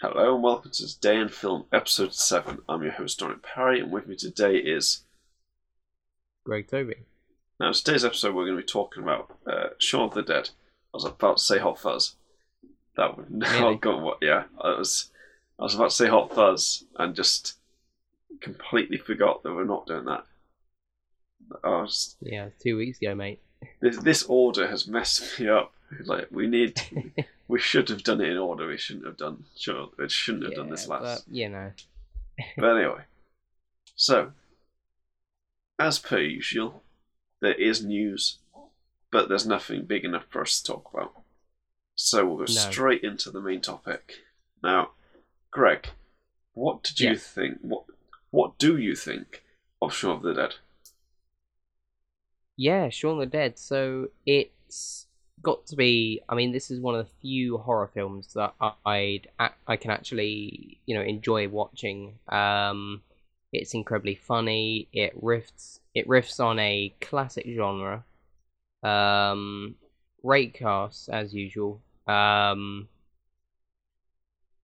Hello and welcome to Today in Film, Episode 7. I'm your host, Dominic Parry, and with me today is. Greg Toby. Now, today's episode, we're going to be talking about uh, Shaun of the Dead. I was about to say Hot Fuzz. That would now Really? got what? Yeah, I was. I was about to say Hot Fuzz and just completely forgot that we're not doing that. I was, Yeah, two weeks ago, mate. this, this order has messed me up. Like we need, we should have done it in order. We shouldn't have done. Sure, it shouldn't have done this Yeah, last. But, you know. But anyway, so as per usual, there is news, but there's nothing big enough for us to talk about. So we'll go No. straight into the main topic. Now, Greg, what did you think? What What do you think of Shaun of the Dead? Yeah, Shaun of the Dead. So it's got to be. I mean, this is one of the few horror films that I- I can actually you know enjoy watching. Um, it's incredibly funny. It riffs it riffs on a classic genre. Um, great cast as usual. Um,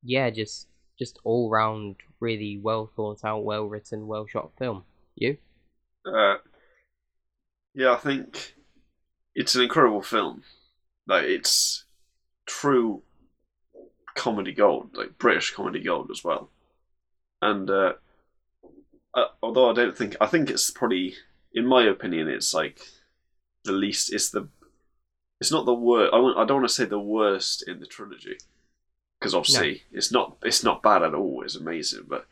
yeah, just just all round really well thought out, well written, well shot film. You? Uh, yeah, I think it's an incredible film. Like it's true comedy gold, like British comedy gold as well. And uh, uh, although I don't think, I think it's probably, in my opinion, it's like the least. It's the, it's not the worst. I, I don't want to say the worst in the trilogy, because obviously it's not. It's not bad at all. It's amazing, but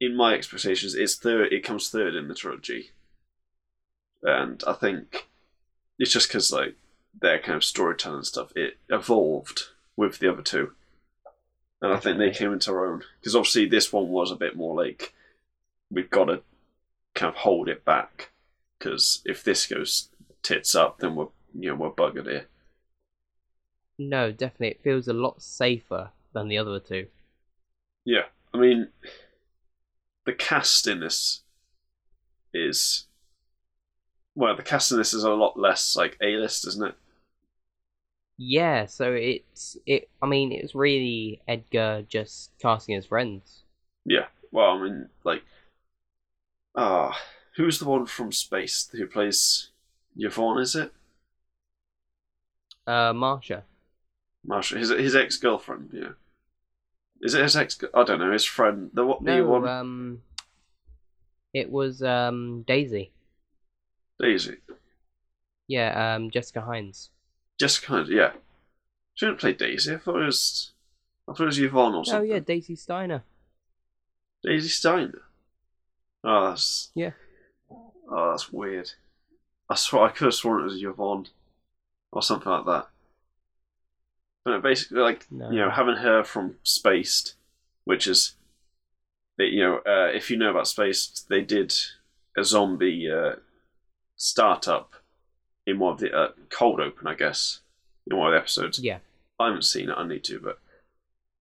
in my expectations, it's third. It comes third in the trilogy, and I think it's just because like their kind of storytelling stuff it evolved with the other two, and I think they came into their own. Because obviously this one was a bit more like we've got to kind of hold it back because if this goes tits up, then we're you know we're buggered here. No, definitely. It feels a lot safer than the other two. Yeah, I mean, the cast in this is well, the cast in this is a lot less like A list, isn't it? Yeah, so it's it. I mean, it was really Edgar just casting his friends. Yeah. Well, I mean, like, ah, who's the one from Space who plays Yvonne? Is it Uh, Marsha. Marsha? His his ex girlfriend. Yeah. Is it his ex? I don't know. His friend. The what? The No, one. um, it was um Daisy. Daisy. Yeah, um, Jessica Hynes. Jessica. of, Yeah. She didn't play Daisy. I thought it was. I thought it was Yvonne or something. Oh yeah, Daisy Steiner. Daisy Steiner. Oh, that's Yeah. oh, that's weird. I swear I could have sworn it was Yvonne or something like that. But basically, like No. you know, having her from Spaced, which is, that, you know, uh, if you know about Spaced, they did a zombie uh, startup in one of the uh, cold open, I guess, in one of the episodes. Yeah. I haven't seen it. I need to, but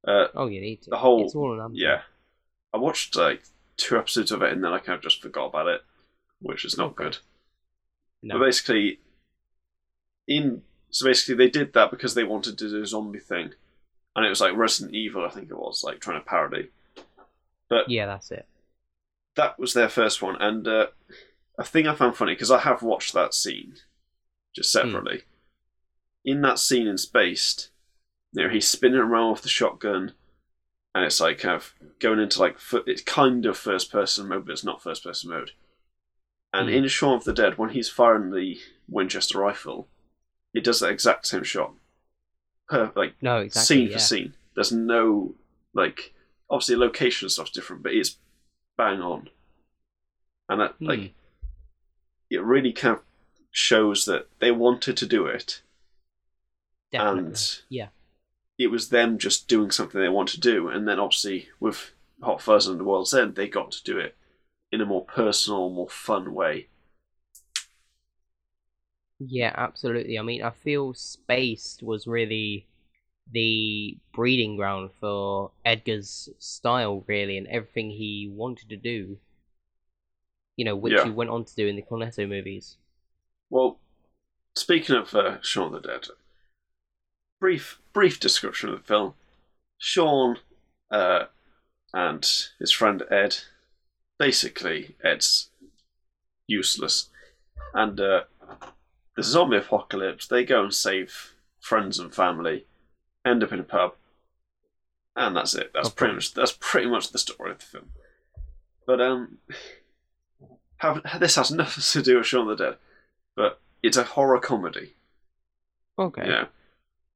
uh, Oh, you need to. The whole- It's all Amazon. yeah, I watched like two episodes of it and then I kind of just forgot about it, which is not Okay. good. No. But basically, in so basically they did that because they wanted to do a zombie thing, and it was like Resident Evil, I think it was, like trying to parody. But Yeah, that's it. that was their first one, and uh, a thing I found funny because I have watched that scene just Hmm. separately. In that scene in Spaced, you know, he's spinning around with the shotgun, and it's like kind of going into like it's kind of first person mode, but it's not first person mode. And Hmm. in Shaun of the Dead, when he's firing the Winchester rifle, it does that exact same shot, like No, exactly. scene yeah. for scene. There's no like obviously location stuff's different, but it's bang on. And that Hmm. like it really kind of shows that they wanted to do it Definitely. and Yeah. it was them just doing something they want to do and then obviously with Hot Fuzz and the World's End they got to do it in a more personal, more fun way. Yeah, absolutely. I mean, I feel Spaced was really the breeding ground for Edgar's style, really, and everything he wanted to do. You know, which Yeah. he went on to do in the Cornetto movies. Well, speaking of uh, Shaun the Dead, brief brief description of the film. Shaun uh, and his friend Ed. Basically, Ed's useless, and uh, the zombie apocalypse. They go and save friends and family, end up in a pub, and that's it. That's Okay. pretty much that's pretty much the story of the film. But um, have, this has nothing to do with Shaun the Dead, but it's a horror comedy. Okay. Yeah.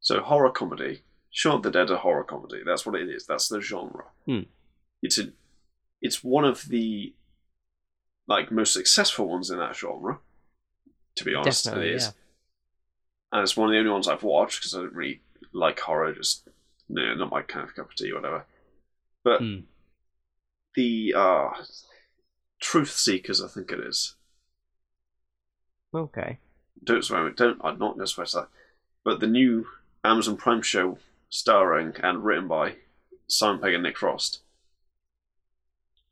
So horror comedy. Shaun of the Dead, a horror comedy. That's what it is. That's the genre. Hmm. It's a, it's one of the like most successful ones in that genre. To be honest, Definitely, it is. yeah. And it's one of the only ones I've watched because I don't really like horror. Just no, not my kind of cup of tea, whatever. But Hmm. the uh, Truth Seekers, I think it is. Okay. don't swear. Don't. I'm not going to swear to that. But the new Amazon Prime show, starring and written by Simon Pegg and Nick Frost.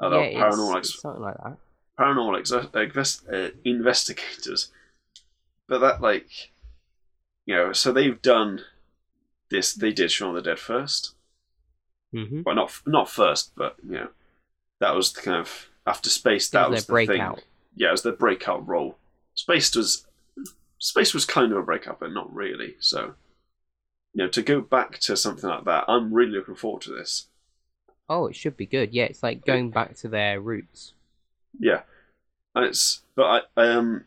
Uh, yeah, paranormal, ex- something like that. paranormal ex- invest- uh, investigators. But that, like, you know, so they've done this. They did Shaun of the Dead first. Mm-hmm. Well, not not first, but you know, that was the kind of after Space. That That was was the their thing. breakout. Yeah, it was their breakout role. Space was Space was kind of a breakup, but not really. So, you know, to go back to something like that, I'm really looking forward to this. Oh, it should be good. Yeah, it's like going back to their roots. Yeah, and it's but I, I um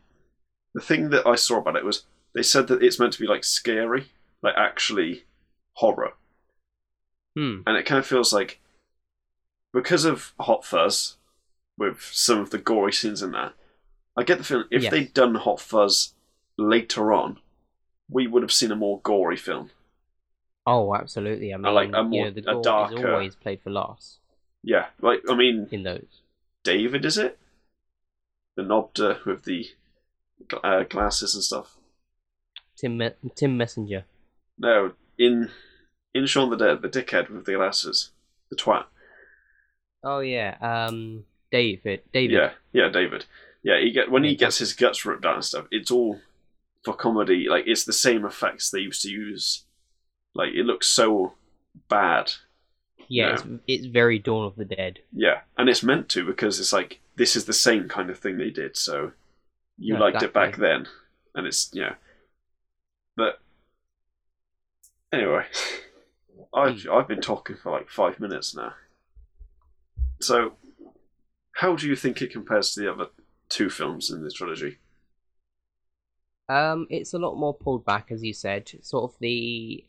the thing that I saw about it was they said that it's meant to be like scary, like actually horror, Hmm. and it kind of feels like because of Hot Fuzz with some of the gory scenes in that. I get the feeling if Yes. they'd done Hot Fuzz later on, we would have seen a more gory film. Oh, absolutely. I mean, like a you more- know, the a gore is always played for laughs Yeah, like I mean, in those. David is it? The Nobda with the uh, glasses and stuff. Tim Me- Tim Messenger. No, in in Shaun the Dead, the dickhead with the glasses, the twat. Oh yeah. Um, David. David. Yeah, yeah, David. Yeah, he get when he gets his guts ripped out and stuff. It's all for comedy. Like it's the same effects they used to use. Like it looks so bad. Yeah, It's, it's very Dawn of the Dead. Yeah, and it's meant to because it's like this is the same kind of thing they did. So you Yeah, liked it back then, and it's yeah. But anyway, I've Hmm. I've been talking for like five minutes now. So, how do you think it compares to the other two films in the trilogy? Um, it's a lot more pulled back, as you said. Sort of the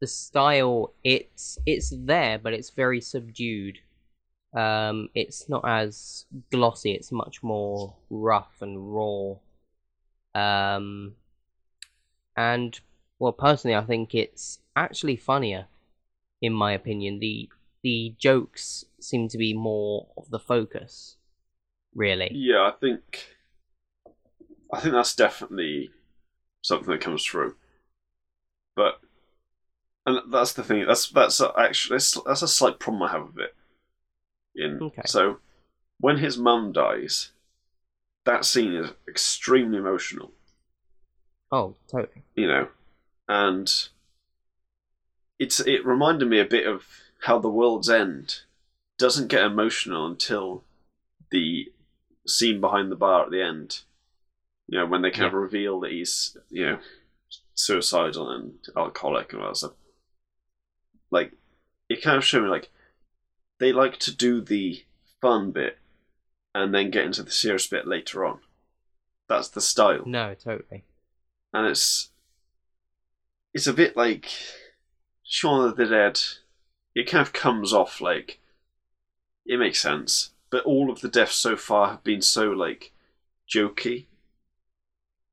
the style. It's it's there, but it's very subdued. Um, it's not as glossy. It's much more rough and raw. Um, and well, personally, I think it's actually funnier, in my opinion. the The jokes seem to be more of the focus, really. Yeah, I think I think that's definitely something that comes through. But and that's the thing. That's that's actually that's, a slight problem I have with it. In Okay. so when his mum dies, that scene is extremely emotional. Oh, totally. You know, and it's it reminded me a bit of how the world's end doesn't get emotional until the scene behind the bar at the end. You know, when they kind of reveal that he's, you know, suicidal and alcoholic and all that stuff. Like, it kind of showed me, like, they like to do the fun bit and then get into the serious bit later on. That's the style No, totally. and it's it's a bit like Shaun of the Dead. It kind of comes off like it makes sense, but all of the deaths so far have been so like jokey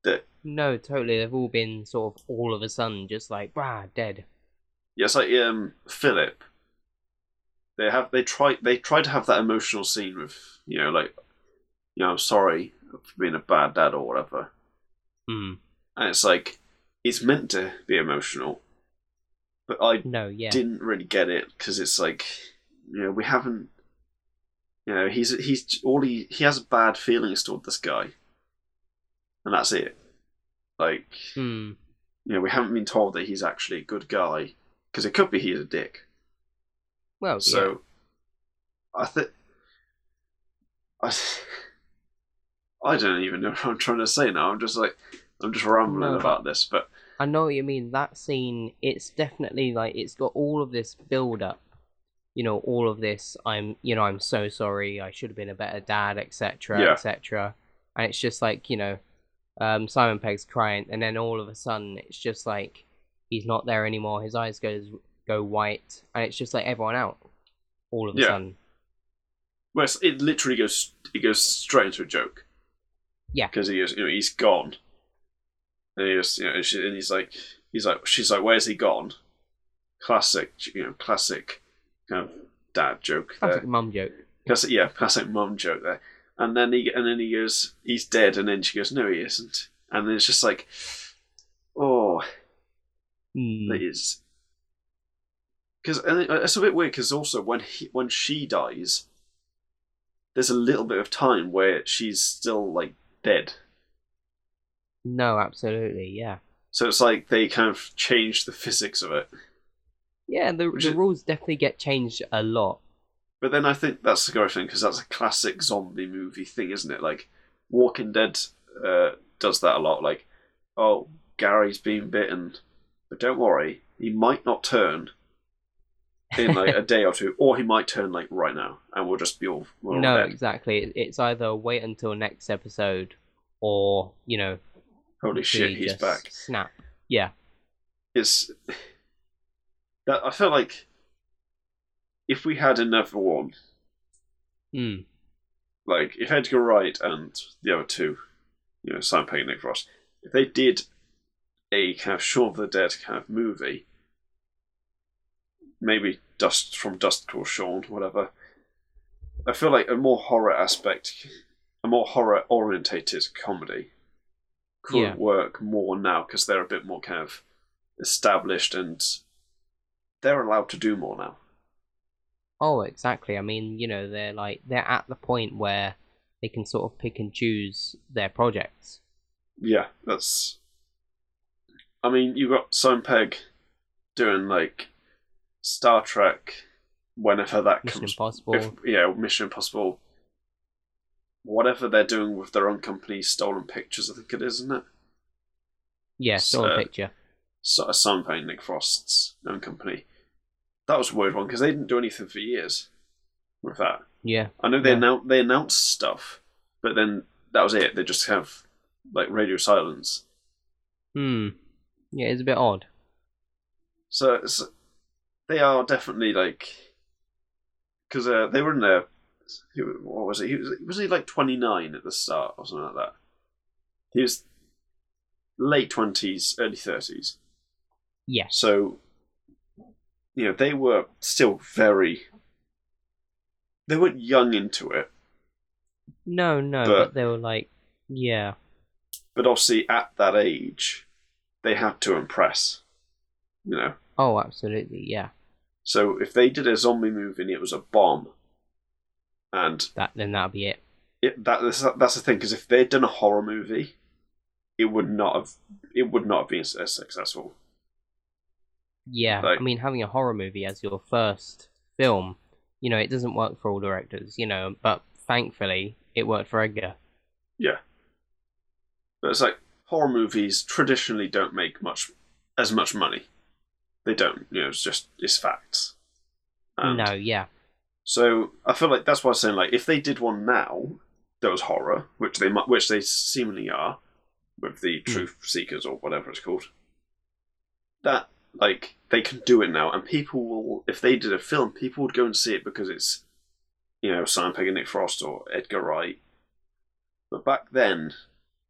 that No, totally. They've all been sort of all of a sudden just like, bah, dead. yes, like um Philip. They have they try they try to have that emotional scene with you know like you know I'm sorry for being a bad dad or whatever, Hmm. and it's like it's meant to be emotional, but I No, yeah. didn't really get it because it's like you know we haven't you know he's he's all he he has bad feelings toward this guy and that's it like Hmm. you know we haven't been told that he's actually a good guy because it could be he's a dick Well, yeah. So, I think I, I don't even know what I'm trying to say now. I'm just like I'm just rambling No, about this, but I know what you mean. That scene, it's definitely like it's got all of this build up. You know, all of this. I'm, you know, I'm so sorry. I should have been a better dad, etc., Yeah. etc. And it's just like you know, um, Simon Pegg's crying, and then all of a sudden, it's just like he's not there anymore. His eyes goes go white, and it's just like everyone out. All of a Yeah. sudden, well, it literally goes it goes straight into a joke. Yeah. because he goes, you know, he's gone, and he goes, you know, and, she, and he's like, he's like, she's like, where's he gone? Classic, you know, classic kind of dad joke there. classic mum joke. Classic, yeah, classic mum joke there. And then he and then he goes, he's dead, and then she goes, no, he isn't. And then it's just like, oh, Hmm. that is. Because it's a bit weird. Because also when he, when she dies, there's a little bit of time where she's still like dead. No, absolutely, yeah. So it's like they kind of changed the physics of it. Yeah, the Which the is- rules definitely get changed a lot. But then I think that's the great thing because that's a classic zombie movie thing, isn't it? Like Walking Dead uh, does that a lot. Like, oh, Gary's been bitten, but don't worry, he might not turn in like a day or two, or he might turn like right now, and we'll just be all we're all no, exactly. It's either wait until next episode, or you know, Holy shit, he's back. Snap. Yeah. It's that I feel like if we had another one, Hmm. like if Edgar Wright and the other two, you know, Sam and Nick Frost, if they did a kind of Shaun of the Dead kind of movie, maybe Dust from Dust Till Shaun, whatever. I feel like a more horror aspect, a more horror orientated comedy could Yeah. work more now because they're a bit more kind of established and they're allowed to do more now. Oh, exactly. I mean, you know, they're like they're at the point where they can sort of pick and choose their projects. Yeah, that's. I mean, you got Simon Pegg doing like Star Trek whenever that Mission comes. Impossible. If, yeah, Mission Impossible. Whatever they're doing with their own company, Stolen Pictures, I think it is, isn't it? yeah, Stolen so- picture. So, Simon Pegg, Nick Frost's own company. That was a weird one because they didn't do anything for years with that. Yeah. I know they Yeah. announced they announced stuff, but then that was it. They just have like radio silence. Hmm. Yeah, it's a bit odd. So it's, they are definitely like because uh, they were in there. What was it? He was, was he like twenty nine at the start or something like that? He was late twenties, early thirties. Yes. So you know they were still very. They weren't young into it, No, no, But- but they were like, yeah. but obviously at that age, they had to impress. You know, Oh, absolutely, yeah. so if they did a zombie movie and it was a bomb, and That then that'll be it. it, that that's, that's the thing because if they'd done a horror movie, it would not have it would not have been as successful. Yeah, Like- I mean, having a horror movie as your first film, you know, it doesn't work for all directors, you know, but thankfully it worked for Edgar. Yeah, but it's like horror movies traditionally don't make much as much money. They don't. You know, it's just it's facts. And no, yeah. So I feel like that's why I'm saying like if they did one now that was horror, which they which they seemingly are, with the Hmm. Truth Seekers or whatever it's called, that like they can do it now, and people will if they did a film, people would go and see it because it's you know Simon Pegg and Nick Frost or Edgar Wright. But back then,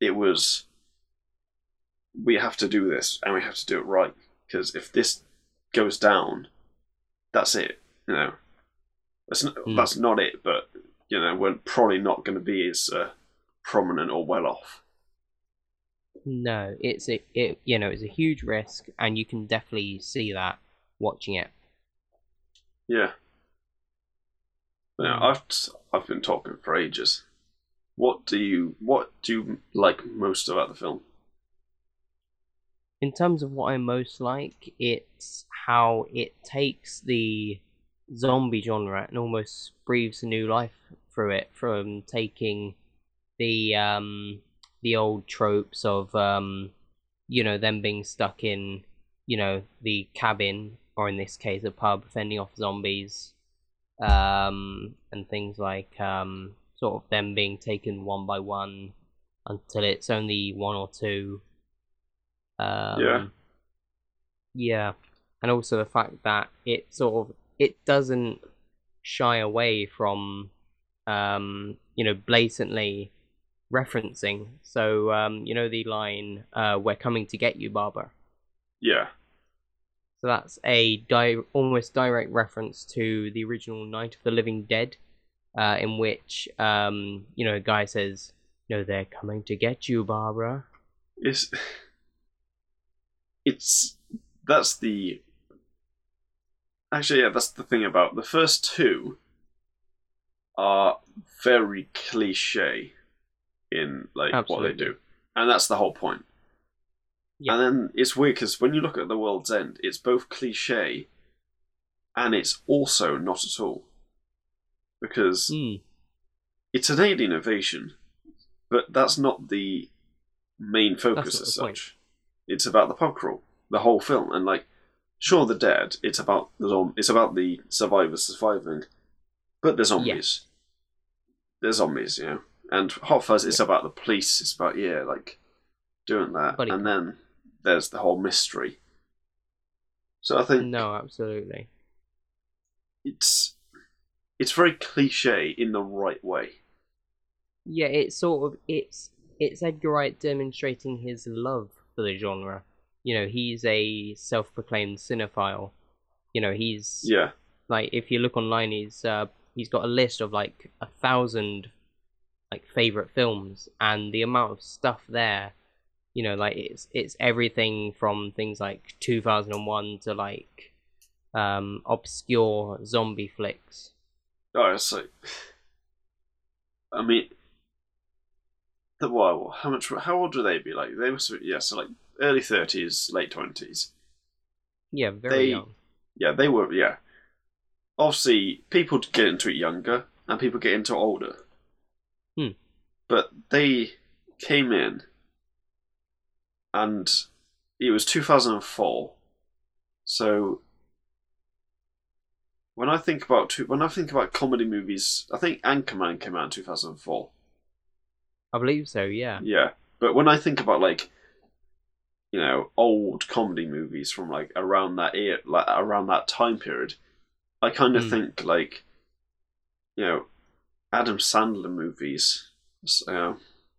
it was we have to do this and we have to do it right because if this goes down, that's it. You know, that's not, Hmm. that's not it. But you know, we're probably not going to be as uh, prominent or well off. No, it's a it you know, it's a huge risk and you can definitely see that watching it. Yeah. Now. I've I've been talking for ages. What do you what do you like most about the film? In terms of what I most like, it's how it takes the zombie genre and almost breathes a new life through it from taking the um the old tropes of um you know them being stuck in you know the cabin or in this case a pub fending off zombies um and things like um sort of them being taken one by one until it's only one or two um, Yeah. yeah and also the fact that it sort of it doesn't shy away from um you know blatantly referencing. So um you know the line uh we're coming to get you barbara. Yeah. so that's a di- almost direct reference to the original night of the living dead uh in which um you know a guy says no they're coming to get you barbara. It's it's that's the actually yeah that's the thing about the first two are very cliche in like what they do and that's the whole point Yeah. and then it's weird because when you look at the world's end it's both cliche and it's also not at all because Hmm. it's an alien invasion, but that's not the main focus as the point. such. It's about the pub crawl, the whole film, and like, sure, the dead. It's about the It's about the survivors surviving, but there's zombies. There's zombies, you know. And Hot Fuzz, it's about the police. It's about yeah, like doing that, and then there's the whole mystery. So I think no absolutely it's it's very cliche in the right way. Yeah, it's sort of it's it's Edgar Wright demonstrating his love for the genre. You know, he's a self-proclaimed cinephile. You know, he's Yeah, like if you look online, he's uh, he's got a list of like a thousand like favorite films, and the amount of stuff there. You know, like it's it's everything from things like 2001 to like um obscure zombie flicks. Oh, it's like, I mean, the well, how much? How old would they be? Like they were, yeah, so like early thirties, late twenties. Yeah, very They- young. Yeah, they were. Yeah, obviously, people get into it younger, and people get into it older. Hmm. But they came in, and it was two thousand and four. So when I think about two, when I think about comedy movies, I think Anchorman came out in two thousand and four. I believe so. Yeah. Yeah, but when I think about like, you know, old comedy movies from like around that era, like around that time period, I kind of Hmm. think like, you know, Adam Sandler movies. s- You know,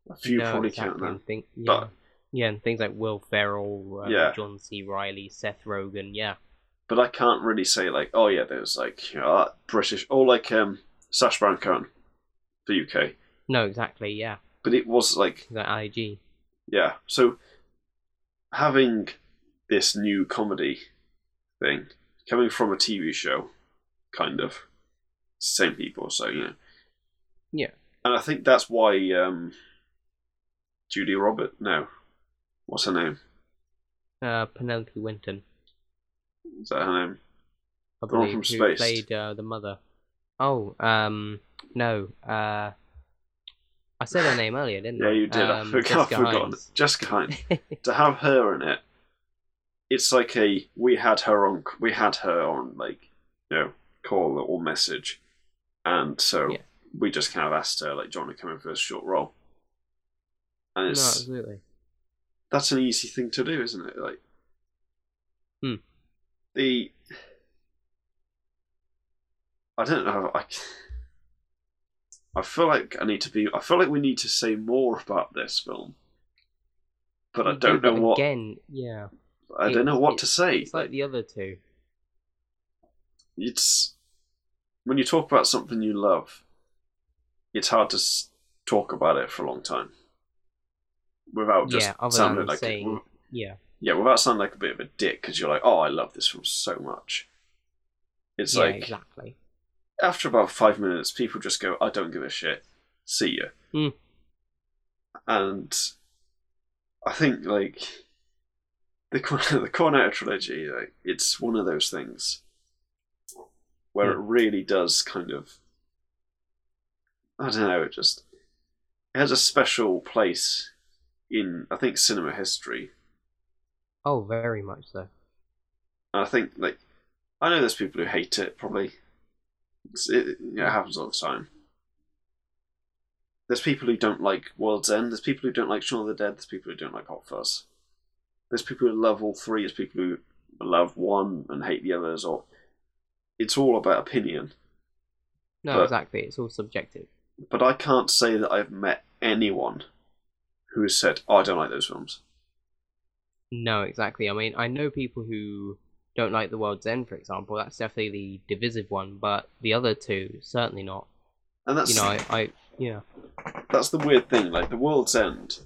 a few No, probably exactly, count them. think- yeah. But- yeah, and things like Will Ferrell, uh, Yeah. John C. Reilly, Seth Rogen. Yeah. But I can't really say like, oh yeah, there's like you know, uh, British or like um Sacha Baron Cohen for UK. No, exactly. Yeah. But it was like That IG. Yeah. So having this new comedy thing coming from a TV show, kind of same people, so you know. Yeah. And I think that's why um, Judy Robert. No, what's her name? Uh, Penelope Wilton, Is that her name? I The one from who Spaced. played uh, the mother. Oh, um, no. Uh, I said her name earlier, didn't I? Yeah, you did. I Um, forgot. Jessica I've forgotten. Hynes. Jessica Hynes. to have her in it, it's like a we had her on. We had her on like you know call or message, and so Yeah. We just kind of asked her like, "Do you want to come in for a short role?" And no, it's absolutely. that's an easy thing to do, isn't it? Like, Hmm. the I don't know. I I feel like I need to be. I feel like we need to say more about this film, but I We do, don't know what. Again, yeah. I don't know what to say. It's like the other two. it's when you talk about something you love, it's hard to talk about it for a long time without just yeah, sounding like saying, a, yeah. yeah, without sounding like a bit of a dick because you're like, oh, I love this film so much. It's yeah, like exactly. after about five minutes, people just go, I don't give a shit. See you. Hmm. And I think like the the Cornetto trilogy, like it's one of those things. where Hmm. it really does kind of I don't know, it just it has a special place in I think cinema history. Oh, very much so. And I think like I know there's people who hate it probably. It, you know, it happens all the time. There's people who don't like World's End. There's people who don't like Shaun of the Dead. There's people who don't like Hot Fuzz. There's people who love all three. There's people who love one and hate the others. Or it's all about opinion. No, But- exactly. It's all subjective. But I can't say that I've met anyone who has said, "Oh, I don't like those films." No, exactly. I mean, I know people who don't like The World's End, for example. That's definitely the divisive one, but the other two, certainly not. And that's You know, I, I yeah. that's the weird thing. Like The World's End,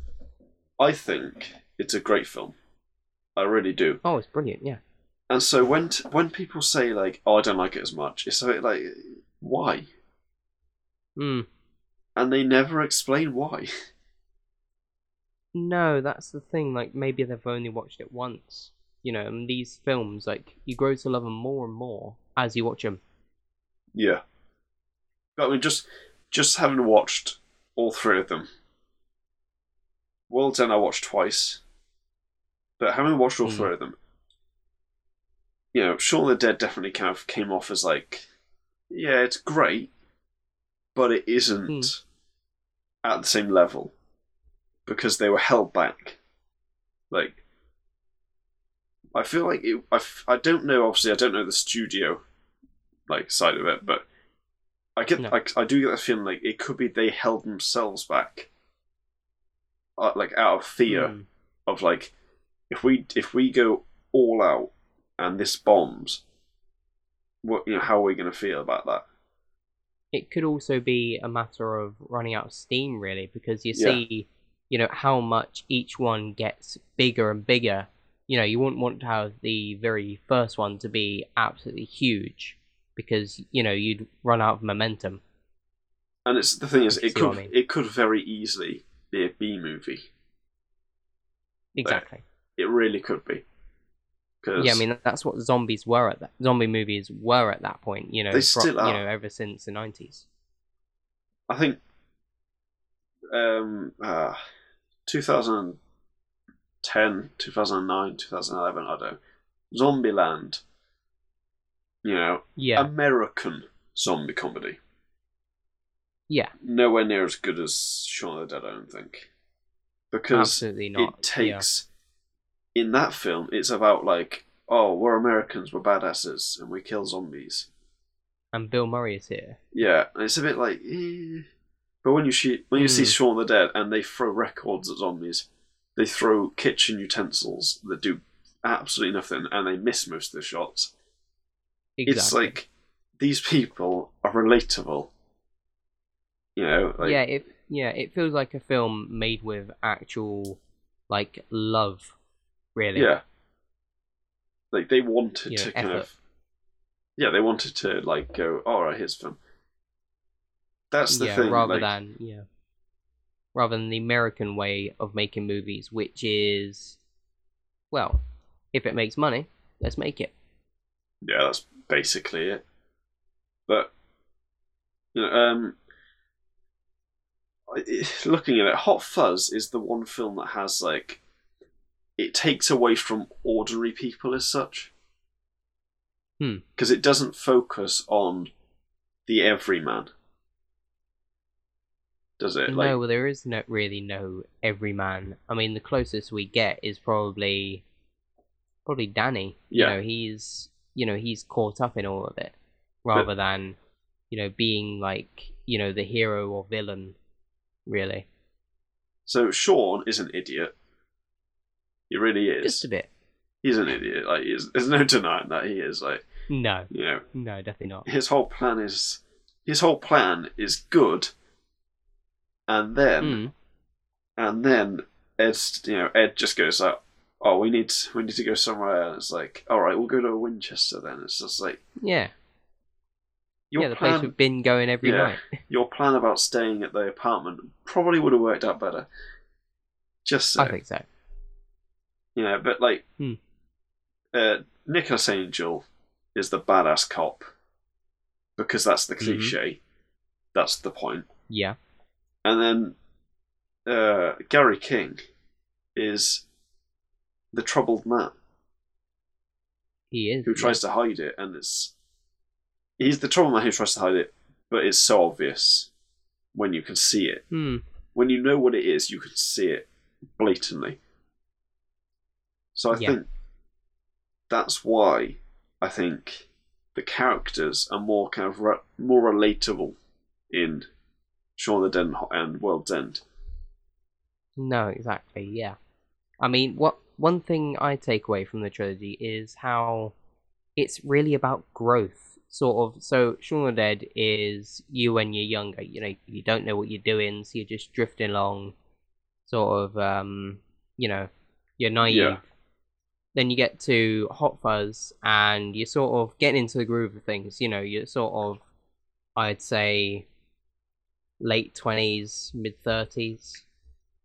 I think it's a great film. I really do. Oh, it's brilliant, yeah. And so when t- when people say like, "Oh, I don't like it as much," it's a like, why? Hmm. And they never explain why. No, that's the thing. Like, maybe they've only watched it once. You know, and these films, like, you grow to love them more and more as you watch them. yeah. But I mean, just just having watched all three of them, World's End I watched twice, but having watched all Hmm. three of them, you know, Shaun of the Dead definitely kind of came off as like, yeah, it's great, but it isn't Hmm. At the same level because they were held back. Like, I feel like it, I, I don't know. Obviously, I don't know the studio like side of it, but I get No. I, I do get the feeling like it could be they held themselves back, uh, like out of fear Hmm. of like if we if we go all out and this bombs, what you know how are we going to feel about that? It could also be a matter of running out of steam really because you Yeah. see you know how much each one gets bigger and bigger you know you wouldn't want to have the very first one to be absolutely huge because you know you'd run out of momentum And it's the thing is, it could I mean. it could very easily be a B movie. exactly It really could be. 'Cause- yeah i mean that's what zombies were at that zombie movies were at that point you know They still you are. know ever since the 90s I think um uh 2010, 2009, 2011, I don't know. Zombieland. You know, yeah American zombie comedy. yeah Nowhere near as good as Shaun of the Dead, I don't think. Because absolutely not it takes in that film it's about like, oh, we're Americans, we're badasses, and we kill zombies. and bill murray is here Yeah, and it's a bit like, eh. but when you see when you see Hmm. Shaun the Dead and they throw records at zombies, they throw kitchen utensils that do absolutely nothing, and they miss most of the shots. exactly It's like these people are relatable. You know, like yeah, it yeah, it feels like a film made with actual like love, really. yeah, like they wanted You know, to kind of, yeah, they wanted to like go, all right, here's film. That's the yeah, thing. rather like, than yeah, rather than the American way of making movies, which is, well, if it makes money, let's make it. yeah, that's basically it. But you know, um, looking at it, Hot Fuzz is the one film that has like it takes away from ordinary people as such. Hmm. Because it doesn't focus on the everyman. Does it? no, well, there is no really no everyman. I mean, the closest we get is probably probably Danny. Yeah. You know, he's you know he's caught up in all of it, rather than you know being like you know the hero or villain, really. so Shaun is an idiot. He really is. Just a bit. He's an idiot. Like, he's, there's no denying that he is. Like, No, you know, no, definitely not. his whole plan is his whole plan is good and then Mm. and then Ed's you know Ed just goes like oh we need we need to go somewhere and it's like all right we'll go to Winchester then it's just like Yeah, your yeah, the place plan we've been going every Yeah. night. your plan about staying at the apartment probably would have worked out better just so I think so. You know but like Hmm. uh, Nicholas Angel is the badass cop because that's the Mhm. cliche. That's the point. Yeah. And then uh, Gary King is the troubled man He is. who yeah. tries to hide it, and it's he's the troubled man who tries to hide it, but it's so obvious when you can see it. Hmm. When you know what it is, you can see it blatantly. So I Yeah. think that's why I think the characters are more kind of re- more relatable in Shaun of the Dead and World's End. No, exactly. Yeah. I mean, what one thing I take away from the trilogy is how it's really about growth. Sort of. So, Shaun of the Dead is you when you're younger. You know, you don't know what you're doing, so you're just drifting along. Sort of. Um. You know, you're naive. Yeah. Then you get to Hot Fuzz, and you're sort of getting into the groove of things. You know, you're sort of, I'd say, late twenties, mid thirties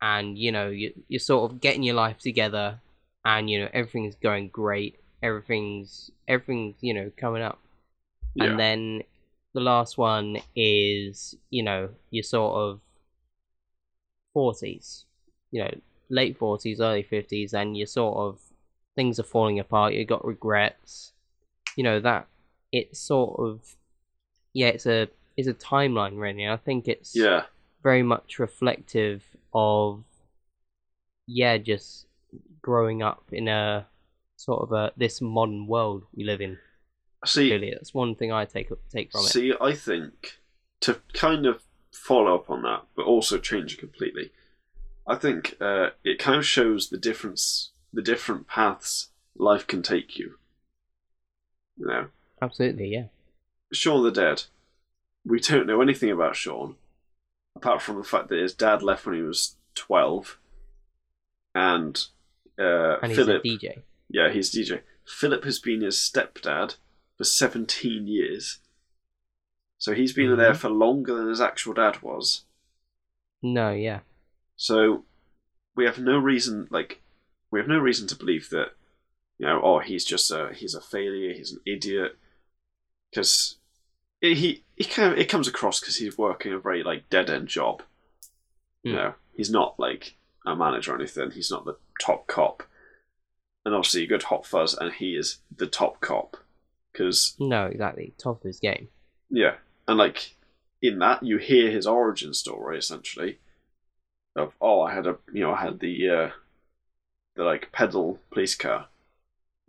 and you know you you're sort of getting your life together and you know everything's going great everything's everything's you know coming up Yeah. and then the last one is you know your sort of 40s you know late 40s early 50s and you're sort of things are falling apart you got regrets you know that it's sort of yeah it's a it's a timeline really i think it's yeah. very much reflective of yeah just growing up in a sort of a this modern world we live in See, really that's one thing i take take from it See, I think to kind of follow up on that, but also change it completely. I think uh, it kind of shows the difference, the different paths life can take you. You know, absolutely yeah Shaun of the Dead. We don't know anything about Shaun, apart from the fact that his dad left when he was twelve, and uh, and he's Philip. a dj Yeah, he's DJ. Philip has been his stepdad for 17 years. So he's been there Mhm. for longer than his actual dad was. no yeah So we have no reason, like, we have no reason to believe that, you know, oh, he's just a, he's a failure, he's an idiot. Because he, he kind of, it comes across because he's working a very, like, dead end job. You Mm. know, he's not, like, a manager or anything, he's not the top cop. And obviously, you go to Hot Fuzz, and he is the top cop. Because no exactly top of his game yeah, and like in that you hear his origin story essentially of oh I had a you know I had the uh the like pedal police car,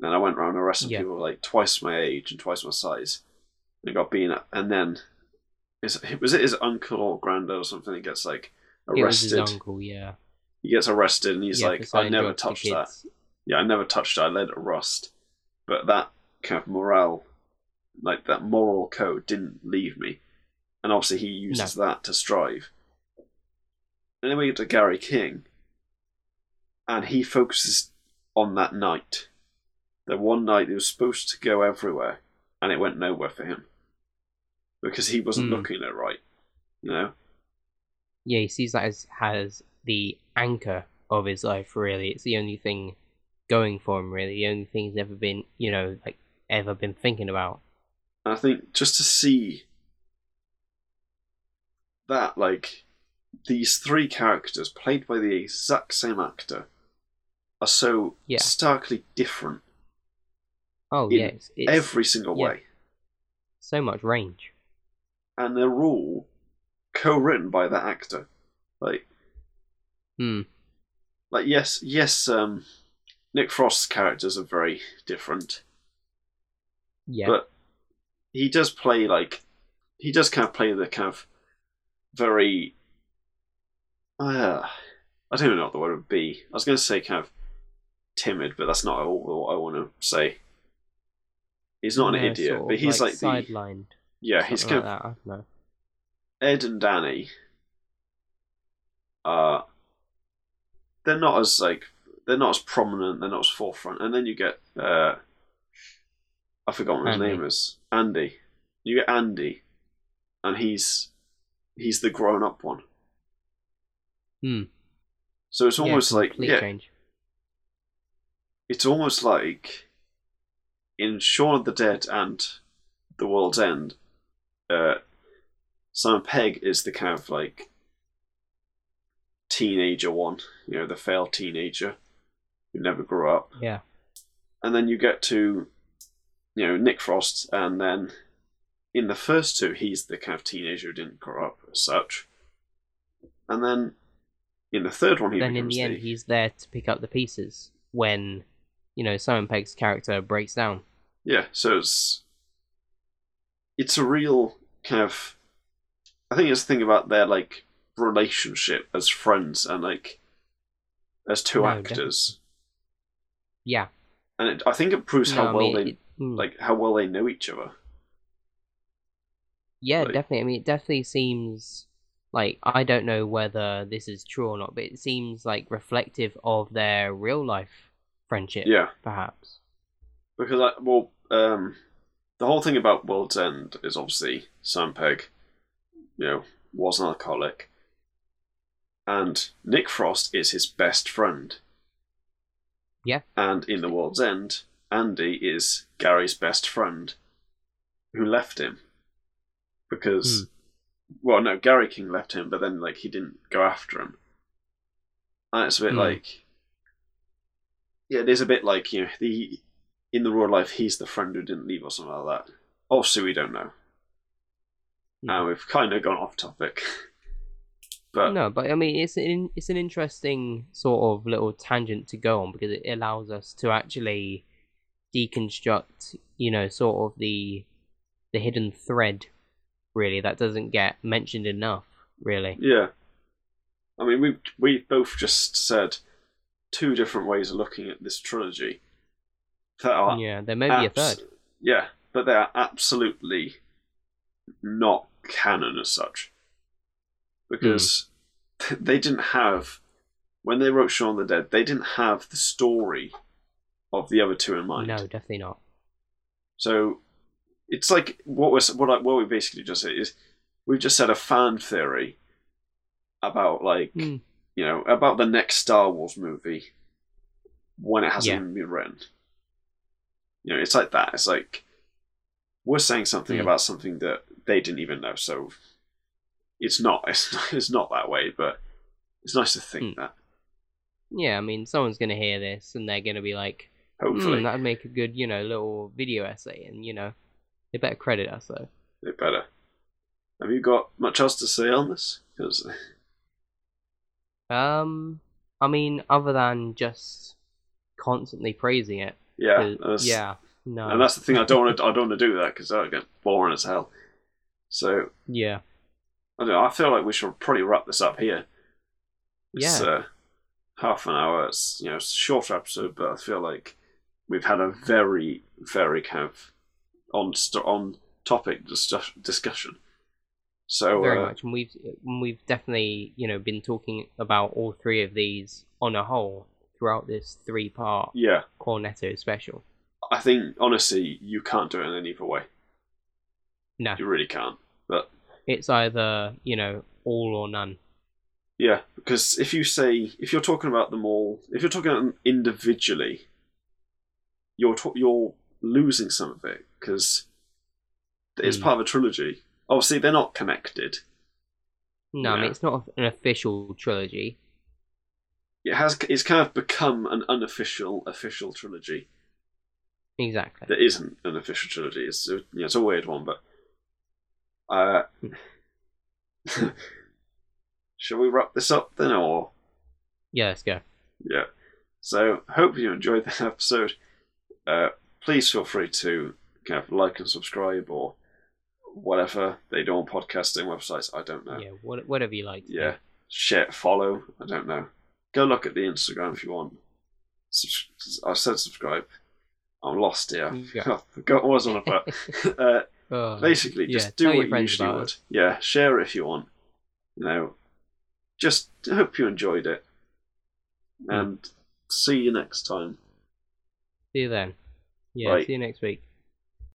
and I went around arresting Yeah. people like twice my age and twice my size, and got beaten up, and then is was it his uncle or granddad or something that gets like was his arrested? uncle yeah He gets arrested and he's yeah, like I never touched that. Yeah, I never touched it. I let it rust. But that kind of morale, like that moral code, didn't leave me. And obviously, he uses that to strive. And then we get to Gary King, and he focuses on that night. The one night he was supposed to go everywhere, and it went nowhere for him. Because he wasn't Hmm. looking at it right. You know? yeah he sees that as has the anchor of his life really it's the only thing going for him really the only thing he's ever been you know like ever been thinking about And I think just to see that, like, these three characters played by the exact same actor are so Yeah. starkly different oh yes. In yeah it's, it's every single yeah. way. so much range And they're all co written by that actor. Like, hmm like yes, yes, um, Nick Frost's characters are very different, yeah but he does play like he does kind of play the kind of very uh, I don't know what the word would be. I was going to say kind of timid, but that's not all what I want to say. He's not an Yeah, idiot, sort but he's like, the sidelined yeah, he's kind like of that I don't know Ed and Danny. Uh they're not as like they're not as prominent, they're not as forefront, and then you get uh I forgot what his Andy. name is. Andy. You get Andy, and he's he's the grown up one. hmm So it's Yeah, almost like yeah, change it's almost like in Shaun of the Dead and The World's End, uh, Simon Pegg is the kind of like teenager one, you know, the failed teenager who never grew up. Yeah. And then you get to, you know, Nick Frost, and then in the first two, he's the kind of teenager who didn't grow up as such. And then in the third one, he then in becomes the end, he's there to pick up the pieces when, you know, Simon Pegg's character breaks down. Yeah, so it's it's a real kind of I think it's the thing about their like relationship as friends and like as two No, actors. Yeah. And it, I think it proves No, how I well mean, they it- mm. like how well they know each other. Yeah, Like- definitely. I mean, it definitely seems like I don't know whether this is true or not, but it seems like reflective of their real life friendship, Yeah. perhaps. Because I well, um the whole thing about World's End is obviously Simon Pegg, you know, was an alcoholic. And Nick Frost is his best friend. Yeah. And in The World's End, Andy is Gary's best friend who left him. Because well no, Gary King left him, but then like he didn't go after him. And it's a bit Hmm. like Yeah, it is a bit like, you know, the in the real life he's the friend who didn't leave or something like that. Obviously we don't know. Hmm. Now we've kind of gone off topic. But no, but I mean, it's an it's an interesting sort of little tangent to go on because it allows us to actually deconstruct, you know, sort of the the hidden thread, really that doesn't get mentioned enough, really. Yeah. I mean, we've we both just said two different ways of looking at this trilogy. That are Yeah, there may be a third. Yeah, but they are absolutely not canon as such. Because Hmm. they didn't have, when they wrote Shaun the Dead, they didn't have the story of the other two in mind. No, definitely not. So it's like what was what I, what we basically just said is we've just said a fan theory about like Hmm. You know about the next Star Wars movie when it hasn't Yeah. even been written. You know, it's like that. It's like we're saying something Hmm. about something that they didn't even know. So it's not it's not, it's not that way, but it's nice to think Hmm. that. Yeah, I mean, someone's gonna hear this and they're gonna be like, Hopefully, "Hmm, that'd make a good, you know, little video essay," and you know, they better credit us though. they better. Have you got much else to say on this? Because Um, I mean, other than just constantly praising it, yeah, yeah, no, and that's the thing. I don't want to. I don't want to do that because that would get boring as hell. So yeah, I don't know. I feel like we should probably wrap this up here. It's Yeah. uh, half an hour. It's you know it's a short episode, but I feel like we've had a very very kind of on on topic discussion. So very uh, much, and we've we've definitely, you know, been talking about all three of these on a whole throughout this three-part yeah, Cornetto special. I think honestly you can't do it in any other way. No, You really can't. But it's either you know all or none. Yeah, because if you say if you're talking about them all, if you're talking about them individually, you're t- you're losing some of it because it's Hmm. part of a trilogy. Obviously, they're not connected. No, I mean it's not an official trilogy. It has it's kind of become an unofficial official trilogy Exactly. that isn't an official trilogy. It's a, yeah, it's a weird one, but uh, shall we wrap this up then, or Yeah, let's go. Yeah. So, hope you enjoyed that episode. Uh, please feel free to kind of like and subscribe or whatever they do on podcasting websites. I don't know. Yeah, what, whatever you like. do. Yeah. Share, follow. I don't know. Go look at the Instagram if you want. Subs- I said subscribe. I'm lost here. Yeah. I what I was on about. uh, Oh, basically, yeah, just do what you usually would. us. Yeah, share it if you want. You know, just hope you enjoyed it. Mm. And see you next time. See you then. Yeah, Right. see you next week.